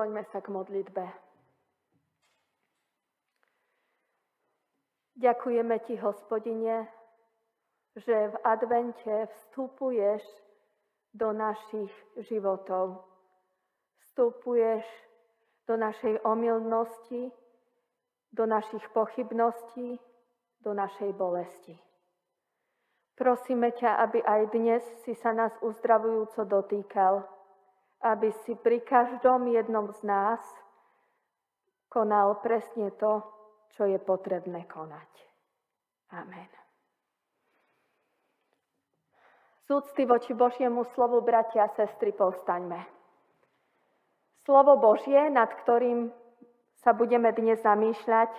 Skloňme sa k modlitbe. Ďakujeme Ti, hospodine, že v advente vstupuješ do našich životov. Vstupuješ do našej omilnosti, do našich pochybností, do našej bolesti. Prosíme ťa, aby aj dnes si sa nás uzdravujúco dotýkal, aby si pri každom jednom z nás konal presne to, čo je potrebné konať. Amen. Z voči Božiemu slovu, bratia a sestry, povstaňme. Slovo Božie, nad ktorým sa budeme dnes zamýšľať,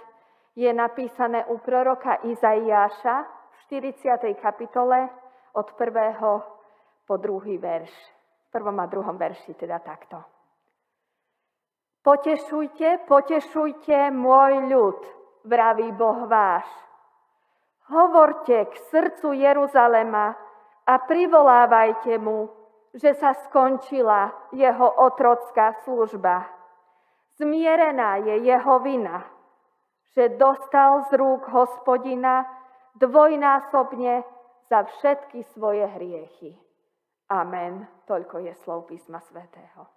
je napísané u proroka Izaiáša, 40. kapitole od 1. po 2. verš. Prvom a druhom verši teda takto. Potešujte, potešujte môj ľud, vraví Boh váš. Hovorte k srdcu Jeruzalema a privolávajte mu, že sa skončila jeho otrocká služba. Zmierená je jeho vina, že dostal z rúk hospodina dvojnásobne za všetky svoje hriechy. Amen. Toľko je slov písma svätého.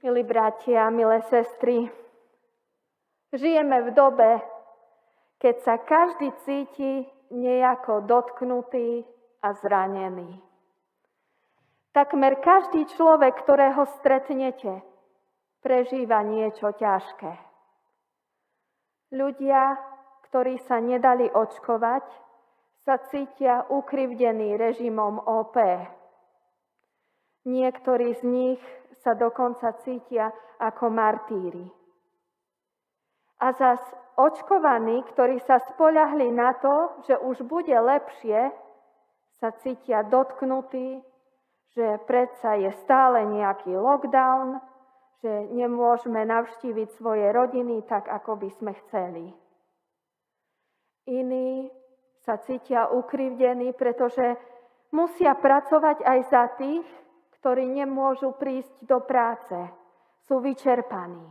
Milí bratia, milé sestry, žijeme v dobe, keď sa každý cíti nejako dotknutý a zranený. Takmer každý človek, ktorého stretnete, prežíva niečo ťažké. Ľudia, ktorí sa nedali očkovať, sa cítia ukrivdení režimom OP. Niektorí z nich sa dokonca cítia ako martíri. A zas očkovaní, ktorí sa spoľahli na to, že už bude lepšie, sa cítia dotknutí, že predsa je stále nejaký lockdown, že nemôžeme navštíviť svoje rodiny tak, ako by sme chceli. Iní sa cítia ukrivdení, pretože musia pracovať aj za tých, ktorí nemôžu prísť do práce. Sú vyčerpaní.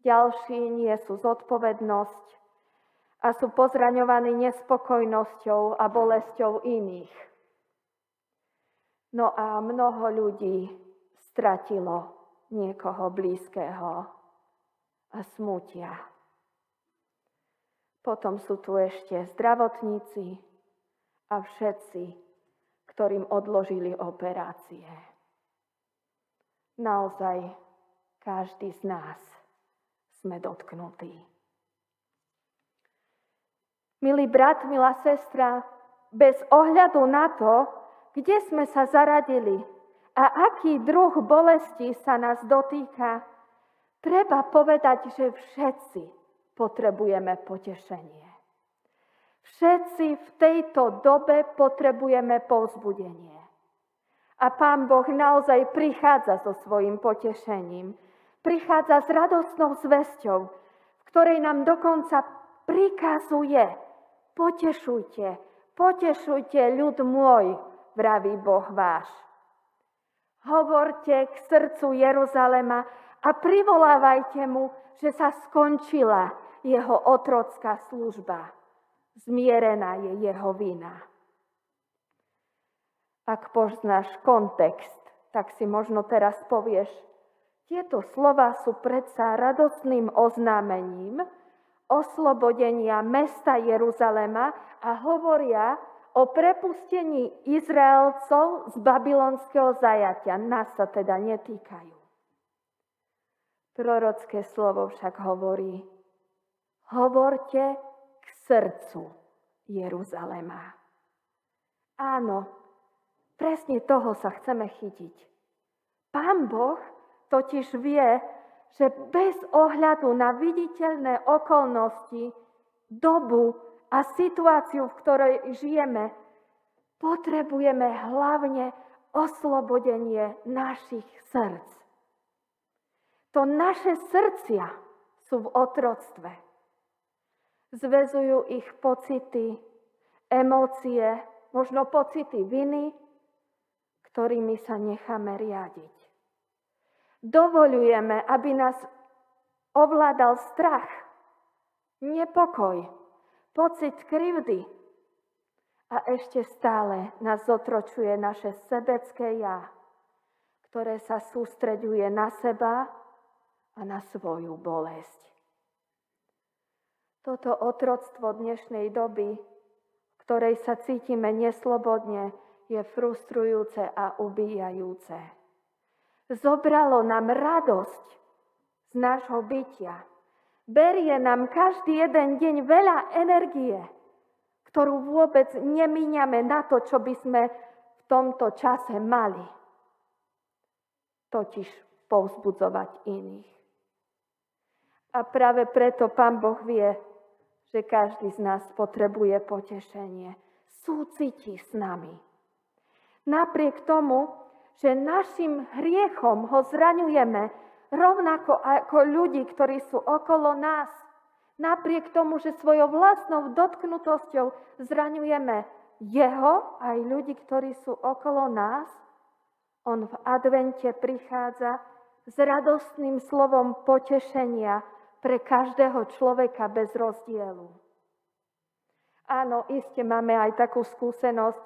Ďalší nie sú zodpovednosť a sú pozraňovaní nespokojnosťou a bolesťou iných. No a mnoho ľudí stratilo niekoho blízkeho a smutia. Potom sú tu ešte zdravotníci a všetci, ktorým odložili operácie. Naozaj každý z nás sme dotknutí. Milý brat, milá sestra, bez ohľadu na to, kde sme sa zaradili a aký druh bolesti sa nás dotýka, treba povedať, že všetci potrebujeme potešenie. Všetci v tejto dobe potrebujeme povzbudenie. A Pán Boh naozaj prichádza so svojim potešením. Prichádza s radostnou zväzťou, v ktorej nám dokonca prikazuje, potešujte, potešujte ľud môj, vraví Boh váš. Hovorte k srdcu Jeruzalema a privolávajte mu, že sa skončila jeho otrocká služba. Zmierená je jeho vina. Ak poznáš kontext, tak si možno teraz povieš, tieto slova sú predsa radostným oznámením oslobodenia mesta Jeruzalema a hovoria o prepustení Izraelcov z babylonského zajatia. Nás sa teda netýkajú. Prorocké slovo však hovorí, hovorte k srdcu Jeruzalema. Áno, presne toho sa chceme chytiť. Pán Boh totiž vie, že bez ohľadu na viditeľné okolnosti, dobu a situáciu, v ktorej žijeme, potrebujeme hlavne oslobodenie našich srdc. To naše srdcia sú v otroctve. Zvezujú ich pocity, emócie, možno pocity viny, ktorými sa necháme riadiť. Dovolujeme, aby nás ovládal strach, nepokoj, pocit krivdy a ešte stále nás zotročuje naše sebecké ja, ktoré sa sústreďuje na seba a na svoju bolesť. Toto otroctvo dnešnej doby, v ktorej sa cítime neslobodne, je frustrujúce a ubíjajúce. Zobralo nám radosť z nášho bytia. Berie nám každý jeden deň veľa energie ktorú vôbec nemíňame na to, čo by sme v tomto čase mali. Totiž povzbudzovať iných. A práve preto Pán Boh vie, že každý z nás potrebuje potešenie. Súciti s nami. Napriek tomu, že našim hriechom ho zraňujeme, rovnako ako ľudí, ktorí sú okolo nás, Napriek tomu, že svojou vlastnou dotknutosťou zraňujeme jeho aj ľudí, ktorí sú okolo nás, on v advente prichádza s radostným slovom potešenia pre každého človeka bez rozdielu. Áno, iste máme aj takú skúsenosť,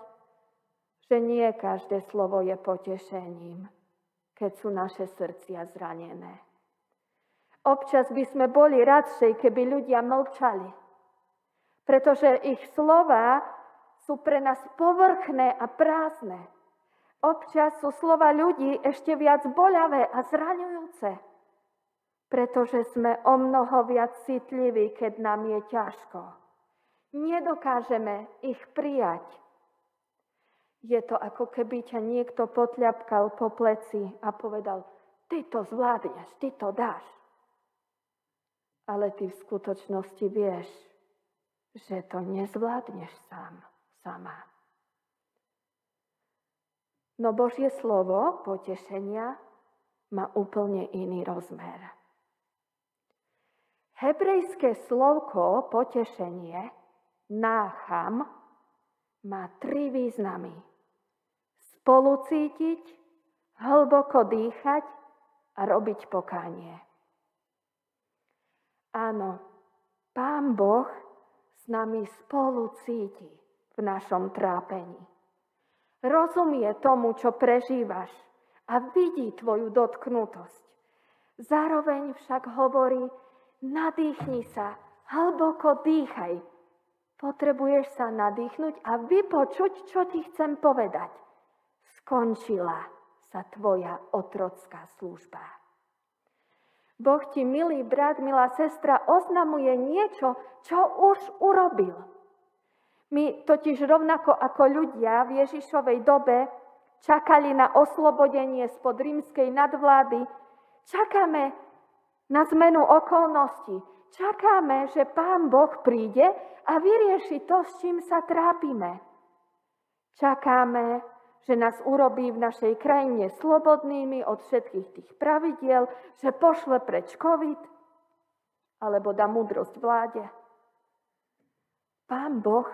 že nie každé slovo je potešením, keď sú naše srdcia zranené. Občas by sme boli radšej, keby ľudia mlčali. Pretože ich slova sú pre nás povrchné a prázdne. Občas sú slova ľudí ešte viac boľavé a zraňujúce. Pretože sme o mnoho viac citliví, keď nám je ťažko. Nedokážeme ich prijať. Je to ako keby ťa niekto potľapkal po pleci a povedal, ty to zvládneš, ty to dáš ale ty v skutočnosti vieš, že to nezvládneš sám, sama. No Božie slovo potešenia má úplne iný rozmer. Hebrejské slovko potešenie, nácham, má tri významy. Spolucítiť, hlboko dýchať a robiť pokánie. Áno, Pán Boh s nami spolu cíti v našom trápení. Rozumie tomu, čo prežívaš a vidí tvoju dotknutosť. Zároveň však hovorí, nadýchni sa, hlboko dýchaj. Potrebuješ sa nadýchnuť a vypočuť, čo ti chcem povedať. Skončila sa tvoja otrocká služba. Boh ti, milý brat, milá sestra, oznamuje niečo, čo už urobil. My totiž rovnako ako ľudia v Ježišovej dobe čakali na oslobodenie spod rímskej nadvlády, čakáme na zmenu okolností, čakáme, že Pán Boh príde a vyrieši to, s čím sa trápime. Čakáme, že nás urobí v našej krajine slobodnými od všetkých tých pravidiel, že pošle preč COVID, alebo dá múdrosť vláde. Pán Boh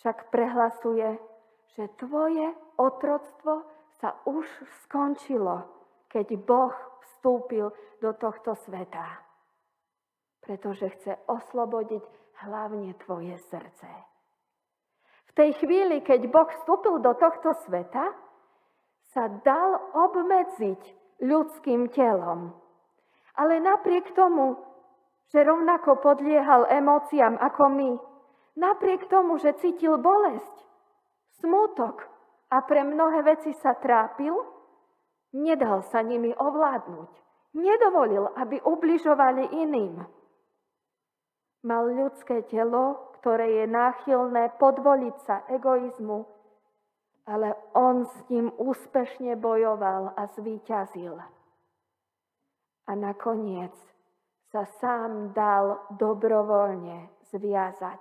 však prehlasuje, že tvoje otroctvo sa už skončilo, keď Boh vstúpil do tohto sveta. Pretože chce oslobodiť hlavne tvoje srdce tej chvíli, keď Boh vstúpil do tohto sveta, sa dal obmedziť ľudským telom. Ale napriek tomu, že rovnako podliehal emóciám ako my, napriek tomu, že cítil bolesť, smútok a pre mnohé veci sa trápil, nedal sa nimi ovládnuť. Nedovolil, aby ubližovali iným. Mal ľudské telo, ktoré je náchylné podvoliť sa egoizmu, ale on s ním úspešne bojoval a zvíťazil. A nakoniec sa sám dal dobrovoľne zviazať.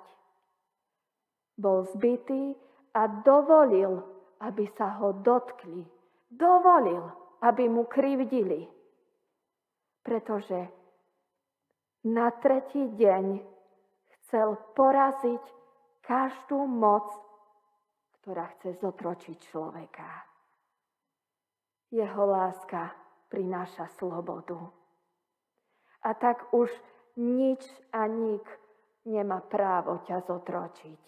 Bol zbytý a dovolil, aby sa ho dotkli. Dovolil, aby mu krivdili. Pretože na tretí deň chcel poraziť každú moc, ktorá chce zotročiť človeka. Jeho láska prináša slobodu. A tak už nič a nik nemá právo ťa zotročiť.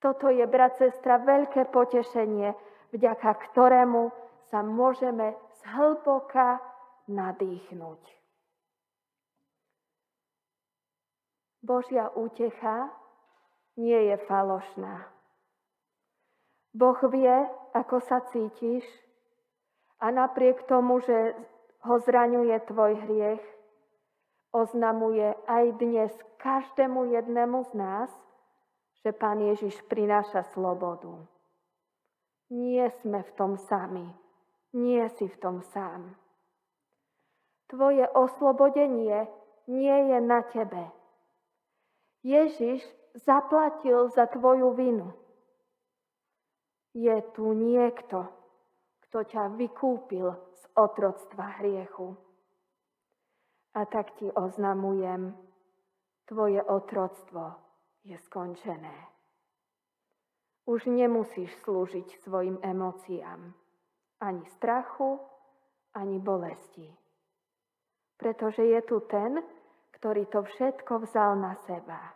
Toto je, brat, sestra, veľké potešenie, vďaka ktorému sa môžeme zhlboka nadýchnuť. Božia útecha nie je falošná. Boh vie, ako sa cítiš a napriek tomu, že ho zraňuje tvoj hriech, oznamuje aj dnes každému jednému z nás, že Pán Ježiš prináša slobodu. Nie sme v tom sami. Nie si v tom sám. Tvoje oslobodenie nie je na tebe. Ježiš zaplatil za tvoju vinu je tu niekto, kto ťa vykúpil z otroctva hriechu. A tak ti oznamujem, tvoje otroctvo je skončené. Už nemusíš slúžiť svojim emóciám, ani strachu, ani bolesti. Pretože je tu ten, ktorý to všetko vzal na seba.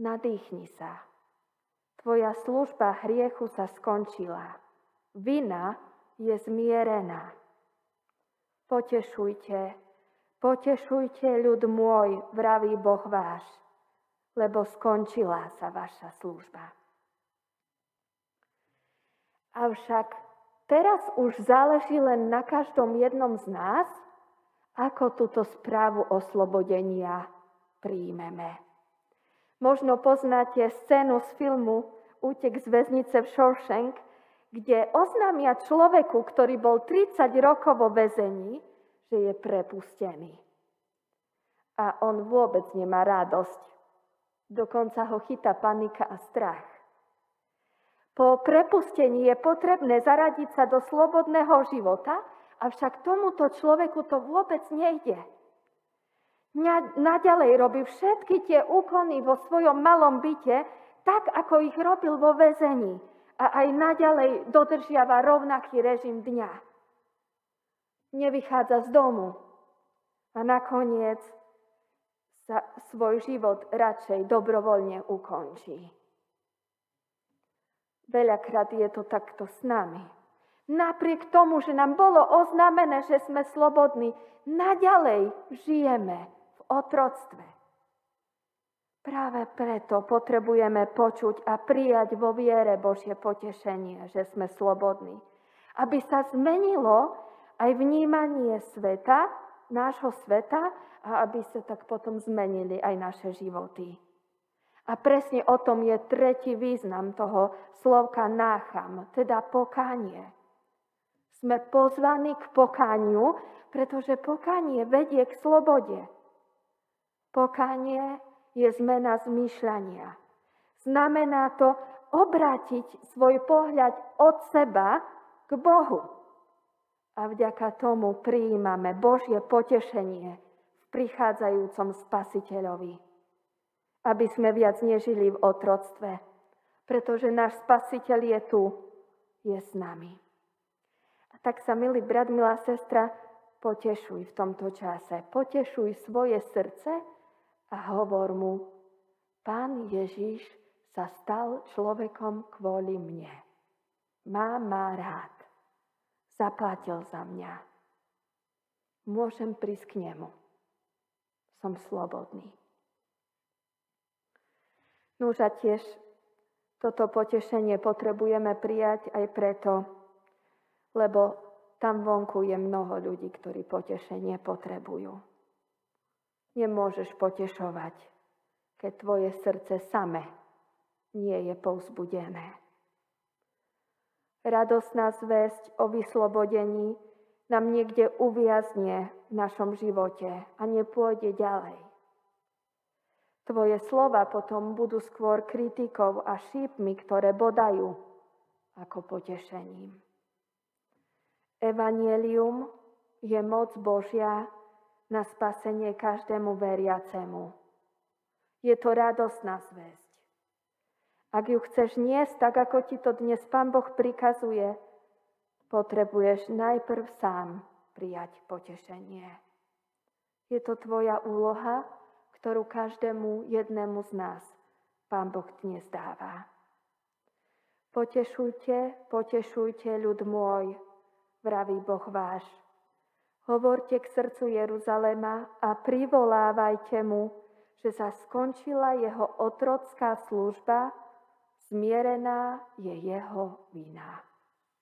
Nadýchni sa Tvoja služba hriechu sa skončila. Vina je zmierená. Potešujte, potešujte ľud môj, vraví Boh váš, lebo skončila sa vaša služba. Avšak teraz už záleží len na každom jednom z nás, ako túto správu oslobodenia príjmeme. Možno poznáte scénu z filmu útek z väznice v Shawshank, kde oznámia človeku, ktorý bol 30 rokov vo väzení, že je prepustený. A on vôbec nemá radosť. Dokonca ho chytá panika a strach. Po prepustení je potrebné zaradiť sa do slobodného života, avšak tomuto človeku to vôbec nejde. Naďalej robí všetky tie úkony vo svojom malom byte, tak ako ich robil vo väzení a aj naďalej dodržiava rovnaký režim dňa. Nevychádza z domu a nakoniec sa svoj život radšej dobrovoľne ukončí. Veľakrát je to takto s nami. Napriek tomu, že nám bolo oznámené, že sme slobodní, naďalej žijeme v otroctve. Práve preto potrebujeme počuť a prijať vo viere Božie potešenie, že sme slobodní. Aby sa zmenilo aj vnímanie sveta, nášho sveta a aby sa tak potom zmenili aj naše životy. A presne o tom je tretí význam toho slovka nácham, teda pokánie. Sme pozvaní k pokániu, pretože pokánie vedie k slobode. Pokánie je zmena zmýšľania. Znamená to obrátiť svoj pohľad od seba k Bohu. A vďaka tomu prijímame Božie potešenie v prichádzajúcom spasiteľovi. Aby sme viac nežili v otroctve, pretože náš spasiteľ je tu, je s nami. A tak sa, milý brat, milá sestra, potešuj v tomto čase. Potešuj svoje srdce, a hovor mu, Pán Ježiš sa stal človekom kvôli mne. Má ma rád. Zaplatil za mňa. Môžem prísť k nemu. Som slobodný. Núž a tiež toto potešenie potrebujeme prijať aj preto, lebo tam vonku je mnoho ľudí, ktorí potešenie potrebujú nemôžeš potešovať, keď tvoje srdce same nie je povzbudené. Radosná zväzť o vyslobodení nám niekde uviazne v našom živote a nepôjde ďalej. Tvoje slova potom budú skôr kritikou a šípmi, ktoré bodajú ako potešením. Evangelium je moc Božia na spasenie každému veriacemu. Je to radosná zväzť. Ak ju chceš niesť tak, ako ti to dnes Pán Boh prikazuje, potrebuješ najprv sám prijať potešenie. Je to tvoja úloha, ktorú každému jednému z nás Pán Boh dnes dáva. Potešujte, potešujte ľud môj, vraví Boh váš. Hovorte k srdcu Jeruzalema a privolávajte mu, že sa skončila jeho otrocká služba, zmierená je jeho vina.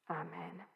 Amen.